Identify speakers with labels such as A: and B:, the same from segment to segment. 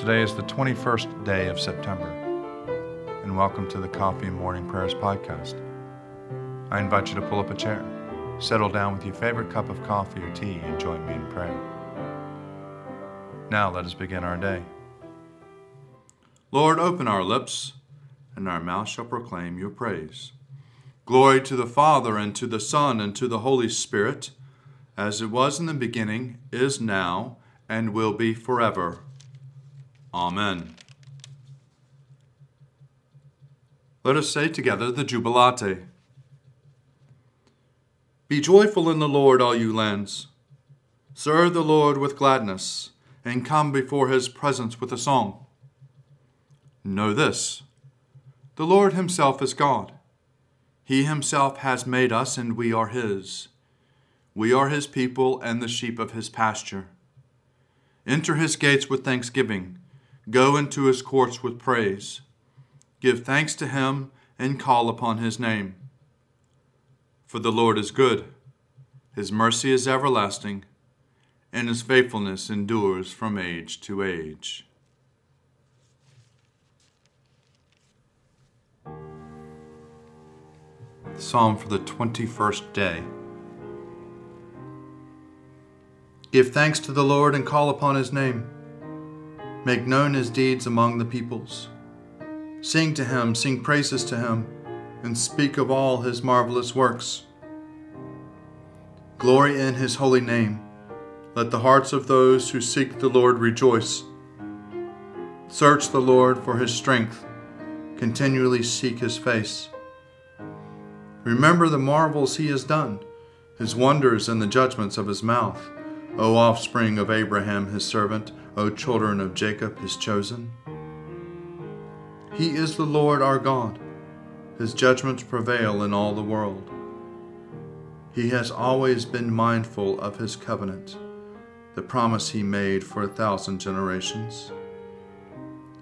A: Today is the 21st day of September, and welcome to the Coffee and Morning Prayers podcast. I invite you to pull up a chair, settle down with your favorite cup of coffee or tea, and join me in prayer. Now let us begin our day.
B: Lord, open our lips, and our mouth shall proclaim your praise. Glory to the Father, and to the Son, and to the Holy Spirit, as it was in the beginning, is now, and will be forever. Amen. Let us say together the Jubilate. Be joyful in the Lord, all you lands. Serve the Lord with gladness, and come before his presence with a song. Know this the Lord himself is God. He himself has made us, and we are his. We are his people and the sheep of his pasture. Enter his gates with thanksgiving, go into his courts with praise. Give thanks to him and call upon his name. For the Lord is good, his mercy is everlasting, and his faithfulness endures from age to age.
A: Psalm for the 21st day. Give thanks to the Lord and call upon his name. Make known his deeds among the peoples. Sing to him, sing praises to him, and speak of all his marvelous works. Glory in his holy name. Let the hearts of those who seek the Lord rejoice. Search the Lord for his strength, continually seek his face. Remember the marvels he has done, his wonders and the judgments of his mouth, O offspring of Abraham his servant, O children of Jacob his chosen. He is the Lord our God. His judgments prevail in all the world. He has always been mindful of his covenant, the promise he made for a thousand generations.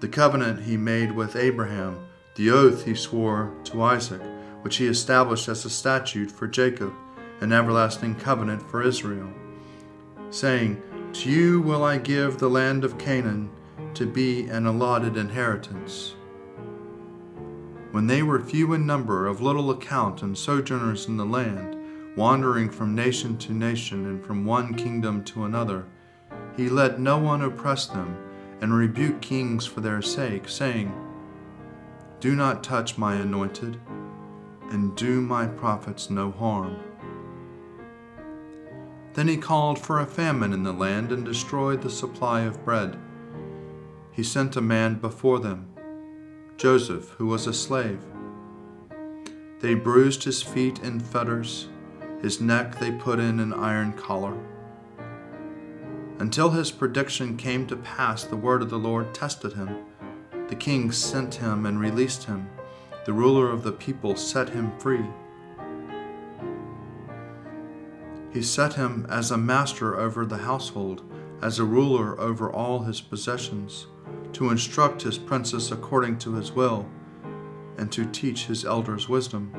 A: The covenant he made with Abraham, the oath he swore to Isaac, which he established as a statute for Jacob, an everlasting covenant for Israel, saying, To you will I give the land of Canaan to be an allotted inheritance when they were few in number, of little account, and sojourners in the land, wandering from nation to nation and from one kingdom to another, he let no one oppress them, and rebuked kings for their sake, saying, Do not touch my anointed, and do my prophets no harm. Then he called for a famine in the land and destroyed the supply of bread. He sent a man before them Joseph, who was a slave. They bruised his feet in fetters, his neck they put in an iron collar. Until his prediction came to pass, the word of the Lord tested him. The king sent him and released him. The ruler of the people set him free. He set him as a master over the household, as a ruler over all his possessions to instruct his princes according to his will, and to teach his elders wisdom.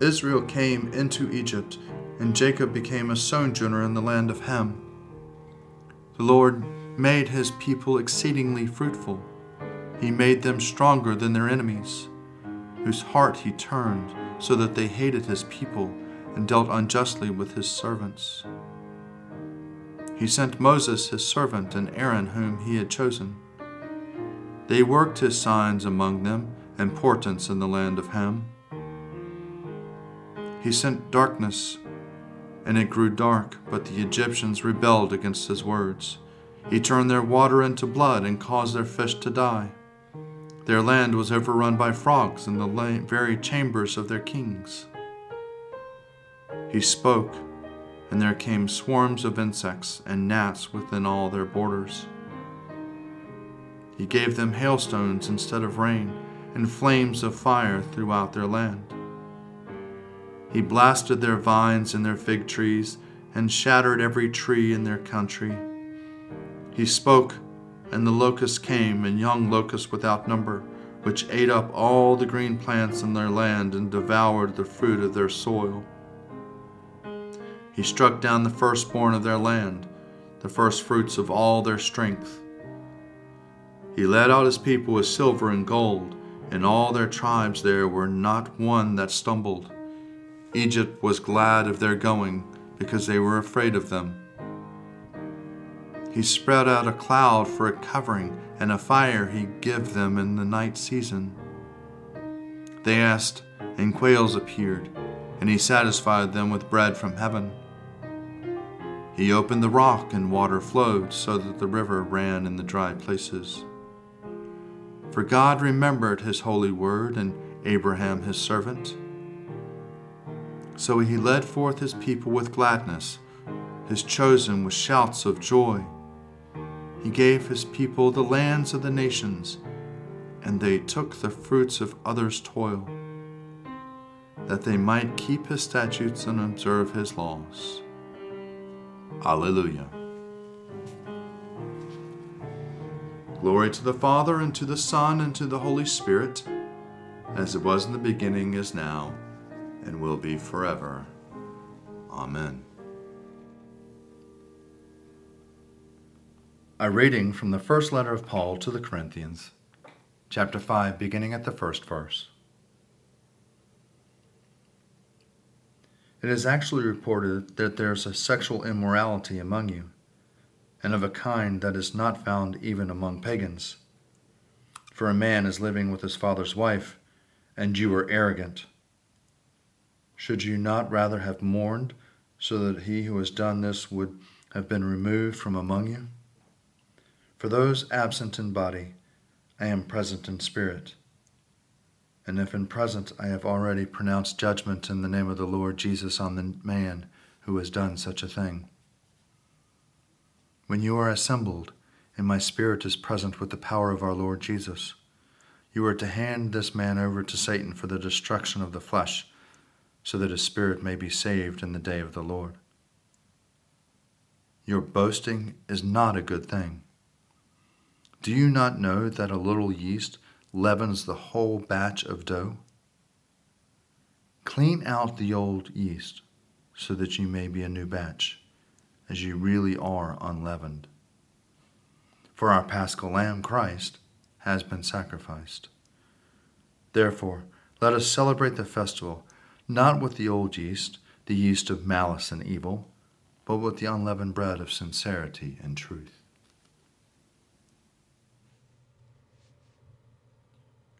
A: Israel came into Egypt, and Jacob became a sojourner in the land of Ham. The Lord made his people exceedingly fruitful. He made them stronger than their enemies, whose heart he turned, so that they hated his people and dealt unjustly with his servants. He sent Moses his servant and Aaron whom he had chosen. They worked his signs among them and portents in the land of Ham. He sent darkness, and it grew dark, but the Egyptians rebelled against his words. He turned their water into blood and caused their fish to die. Their land was overrun by frogs in the very chambers of their kings. He spoke and there came swarms of insects and gnats within all their borders. He gave them hailstones instead of rain, and flames of fire throughout their land. He blasted their vines and their fig trees, and shattered every tree in their country. He spoke, and the locusts came, and young locusts without number, which ate up all the green plants in their land and devoured the fruit of their soil. He struck down the firstborn of their land, the firstfruits of all their strength. He led out his people with silver and gold. and all their tribes there were not one that stumbled. Egypt was glad of their going, because they were afraid of them. He spread out a cloud for a covering, and a fire he gave them in the night season. They asked, and quails appeared, and he satisfied them with bread from heaven. He opened the rock, and water flowed, so that the river ran in the dry places. For God remembered his holy word and Abraham his servant. So he led forth his people with gladness, his chosen with shouts of joy. He gave his people the lands of the nations, and they took the fruits of others' toil, that they might keep his statutes and observe his laws. Alleluia. Glory to the Father, and to the Son, and to the Holy Spirit, as it was in the beginning, is now, and will be forever. Amen. A reading from the first letter of Paul to the Corinthians, chapter 5, beginning at the first verse. It is actually reported that there's a sexual immorality among you and of a kind that is not found even among pagans. For a man is living with his father's wife, and you are arrogant. Should you not rather have mourned, so that he who has done this would have been removed from among you? For those absent in body, I am present in spirit. And if in present I have already pronounced judgment in the name of the Lord Jesus on the man who has done such a thing. When you are assembled, and my spirit is present with the power of our Lord Jesus, you are to hand this man over to Satan for the destruction of the flesh, so that his spirit may be saved in the day of the Lord. Your boasting is not a good thing. Do you not know that a little yeast leavens the whole batch of dough? Clean out the old yeast so that you may be a new batch as you really are unleavened. For our paschal lamb, Christ, has been sacrificed. Therefore, let us celebrate the festival not with the old yeast, the yeast of malice and evil, but with the unleavened bread of sincerity and truth.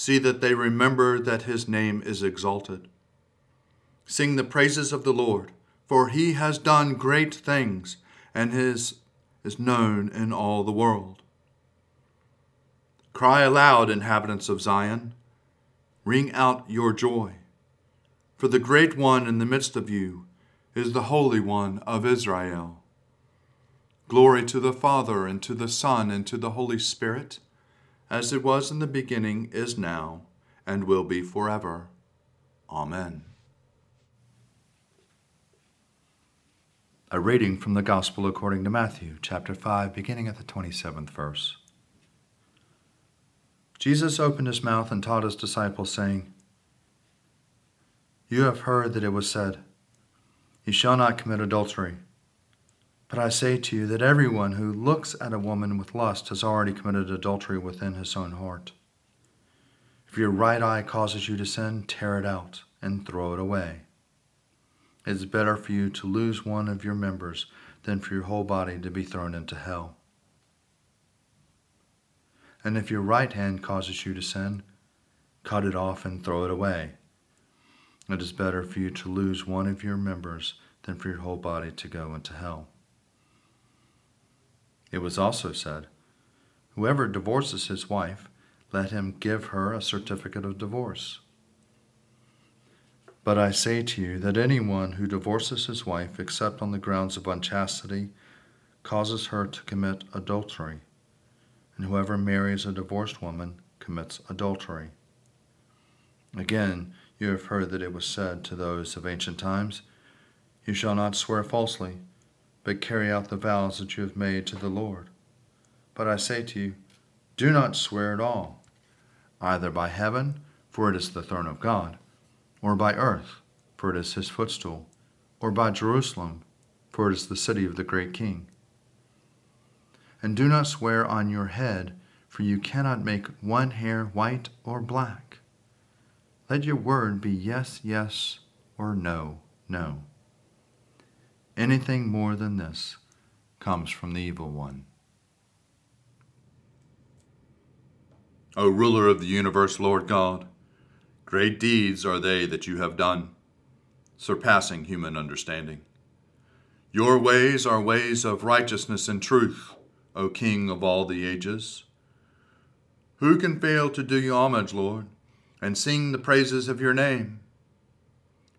B: See that they remember that his name is exalted. Sing the praises of the Lord for he has done great things, and his is known in all the world. Cry aloud, inhabitants of Zion, ring out your joy, for the great one in the midst of you is the Holy One of Israel. Glory to the Father, and to the Son, and to the Holy Spirit, as it was in the beginning, is now, and will be forever. Amen.
A: A reading from the Gospel according to Matthew, chapter 5, beginning at the 27th verse. Jesus opened his mouth and taught his disciples, saying, You have heard that it was said, You shall not commit adultery. But I say to you that everyone who looks at a woman with lust has already committed adultery within his own heart. If your right eye causes you to sin, tear it out and throw it away. It is better for you to lose one of your members than for your whole body to be thrown into hell. And if your right hand causes you to sin, cut it off and throw it away. It is better for you to lose one of your members than for your whole body to go into hell. It was also said, Whoever divorces his wife, let him give her a certificate of divorce. But I say to you that anyone who divorces his wife except on the grounds of unchastity causes her to commit adultery, and whoever marries a divorced woman commits adultery. Again, you have heard that it was said to those of ancient times, You shall not swear falsely, but carry out the vows that you have made to the Lord. But I say to you, do not swear at all, either by heaven, for it is the throne of God, or by earth, for it is his footstool, or by Jerusalem, for it is the city of the great king. And do not swear on your head, for you cannot make one hair white or black. Let your word be yes, yes, or no, no. Anything more than this comes from the evil one.
B: O ruler of the universe, Lord God, great deeds are they that you have done, surpassing human understanding. Your ways are ways of righteousness and truth, O King of all the ages. Who can fail to do you homage, Lord, and sing the praises of your name?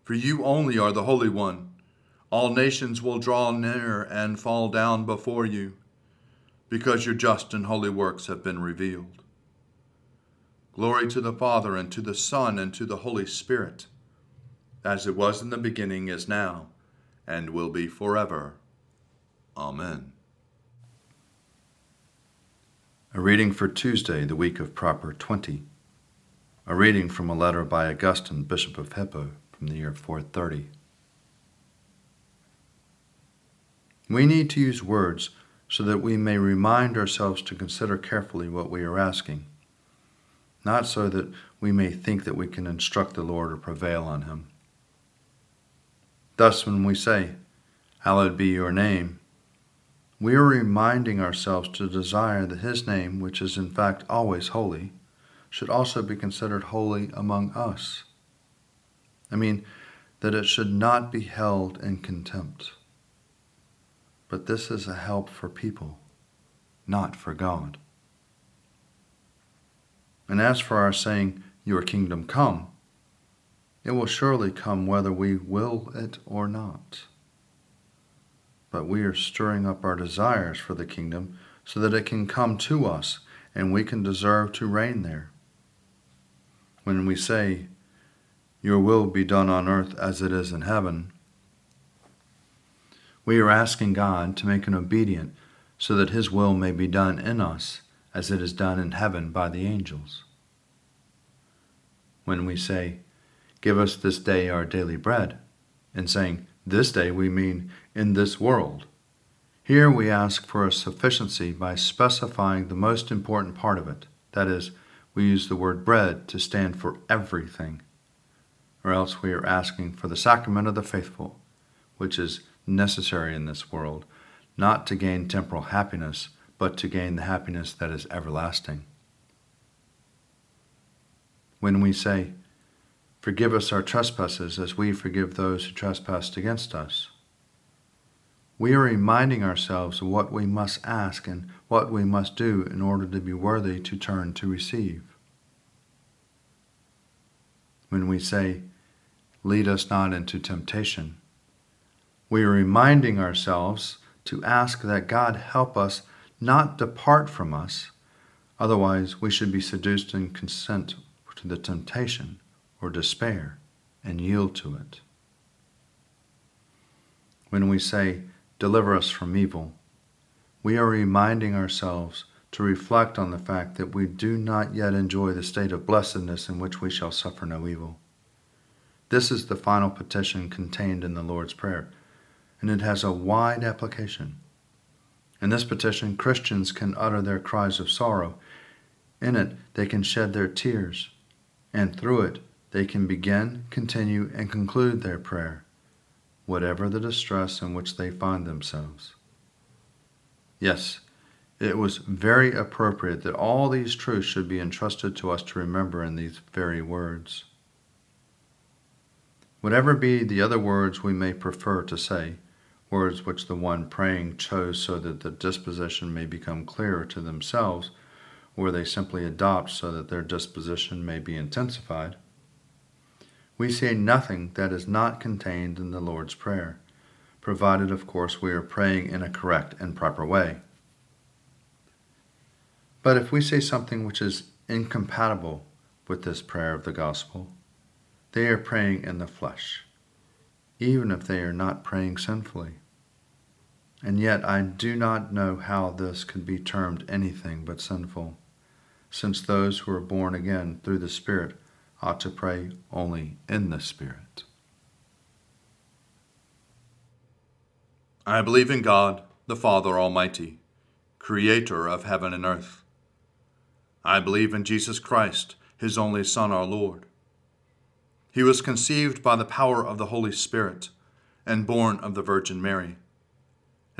B: For you only are the Holy One. All nations will draw near and fall down before you, because your just and holy works have been revealed. Glory to the Father, and to the Son, and to the Holy Spirit, as it was in the beginning, is now, and will be forever. Amen.
A: A reading for Tuesday, the week of Proper 20. A reading from a letter by Augustine, Bishop of Hippo, from the year 430. We need to use words so that we may remind ourselves to consider carefully what we are asking not so that we may think that we can instruct the Lord or prevail on him. Thus, when we say, Hallowed be your name, we are reminding ourselves to desire that his name, which is in fact always holy, should also be considered holy among us. I mean, that it should not be held in contempt. But this is a help for people, not for God. And as for our saying, Your kingdom come, it will surely come whether we will it or not. But we are stirring up our desires for the kingdom so that it can come to us and we can deserve to reign there. When we say, Your will be done on earth as it is in heaven, we are asking God to make an obedient so that His will may be done in us as it is done in heaven by the angels. When we say, Give us this day our daily bread, in saying this day we mean in this world. Here we ask for a sufficiency by specifying the most important part of it. That is, we use the word bread to stand for everything. Or else we are asking for the sacrament of the faithful, which is necessary in this world, not to gain temporal happiness, but to gain the happiness that is everlasting. When we say, Forgive us our trespasses as we forgive those who trespass against us, we are reminding ourselves of what we must ask and what we must do in order to be worthy to turn to receive. When we say, Lead us not into temptation, we are reminding ourselves to ask that God help us not depart from us, otherwise, we should be seduced and consent to the temptation or despair and yield to it. When we say, Deliver us from evil, we are reminding ourselves to reflect on the fact that we do not yet enjoy the state of blessedness in which we shall suffer no evil. This is the final petition contained in the Lord's Prayer, and it has a wide application. In this petition, Christians can utter their cries of sorrow. In it, they can shed their tears, and through it, they can begin, continue, and conclude their prayer, whatever the distress in which they find themselves. Yes, it was very appropriate that all these truths should be entrusted to us to remember in these very words. Whatever be the other words we may prefer to say, words which the one praying chose so that the disposition may become clearer to themselves, or they simply adopt so that their disposition may be intensified. We say nothing that is not contained in the Lord's Prayer, provided, of course, we are praying in a correct and proper way. But if we say something which is incompatible with this prayer of the gospel, they are praying in the flesh, even if they are not praying sinfully. And yet I do not know how this can be termed anything but sinful, since those who are born again through the Spirit ought to pray only in the Spirit.
B: I believe in God, the Father Almighty, creator of heaven and earth. I believe in Jesus Christ, his only Son, our Lord. He was conceived by the power of the Holy Spirit and born of the Virgin Mary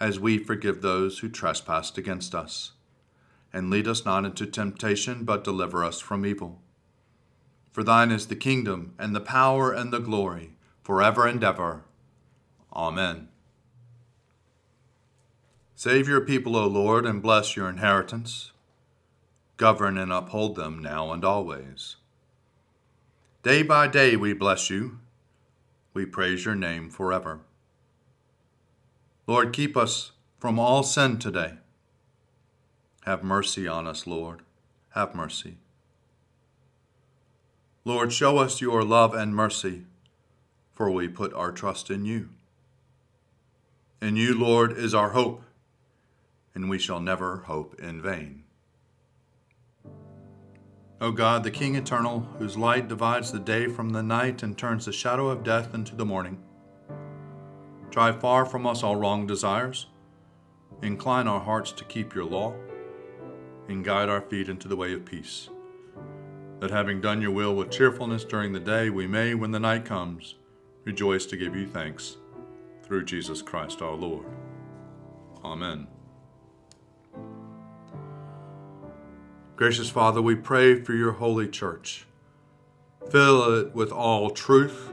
B: as we forgive those who trespass against us. And lead us not into temptation, but deliver us from evil. For thine is the kingdom, and the power, and the glory, forever and ever. Amen. Save your people, O Lord, and bless your inheritance. Govern and uphold them now and always. Day by day we bless you. We praise your name forever. Lord, keep us from all sin today. Have mercy on us, Lord. Have mercy. Lord, show us your love and mercy, for we put our trust in you. In you, Lord, is our hope, and we shall never hope in vain. O God, the King eternal, whose light divides the day from the night and turns the shadow of death into the morning, Drive far from us all wrong desires. Incline our hearts to keep your law, and guide our feet into the way of peace. That having done your will with cheerfulness during the day, we may, when the night comes, rejoice to give you thanks. Through Jesus Christ our Lord. Amen. Gracious Father, we pray for your holy church. Fill it with all truth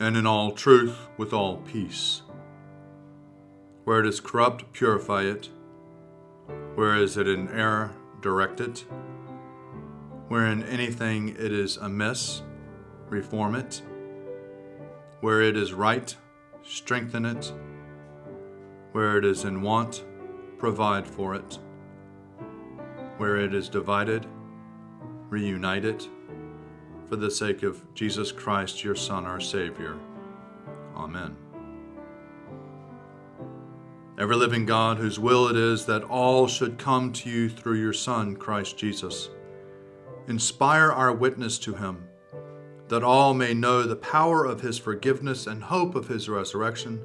B: and in all truth with all peace. Where it is corrupt, purify it. Where is it in error, direct it. Where in anything it is amiss, reform it. Where it is right, strengthen it. Where it is in want, provide for it. Where it is divided, reunite it for the sake of Jesus Christ, your Son, our Savior. Amen. Ever living God, whose will it is that all should come to you through your Son, Christ Jesus, inspire our witness to him, that all may know the power of his forgiveness and hope of his resurrection,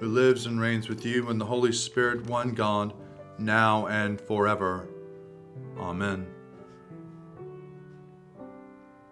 B: who lives and reigns with you in the Holy Spirit, one God, now and forever. Amen.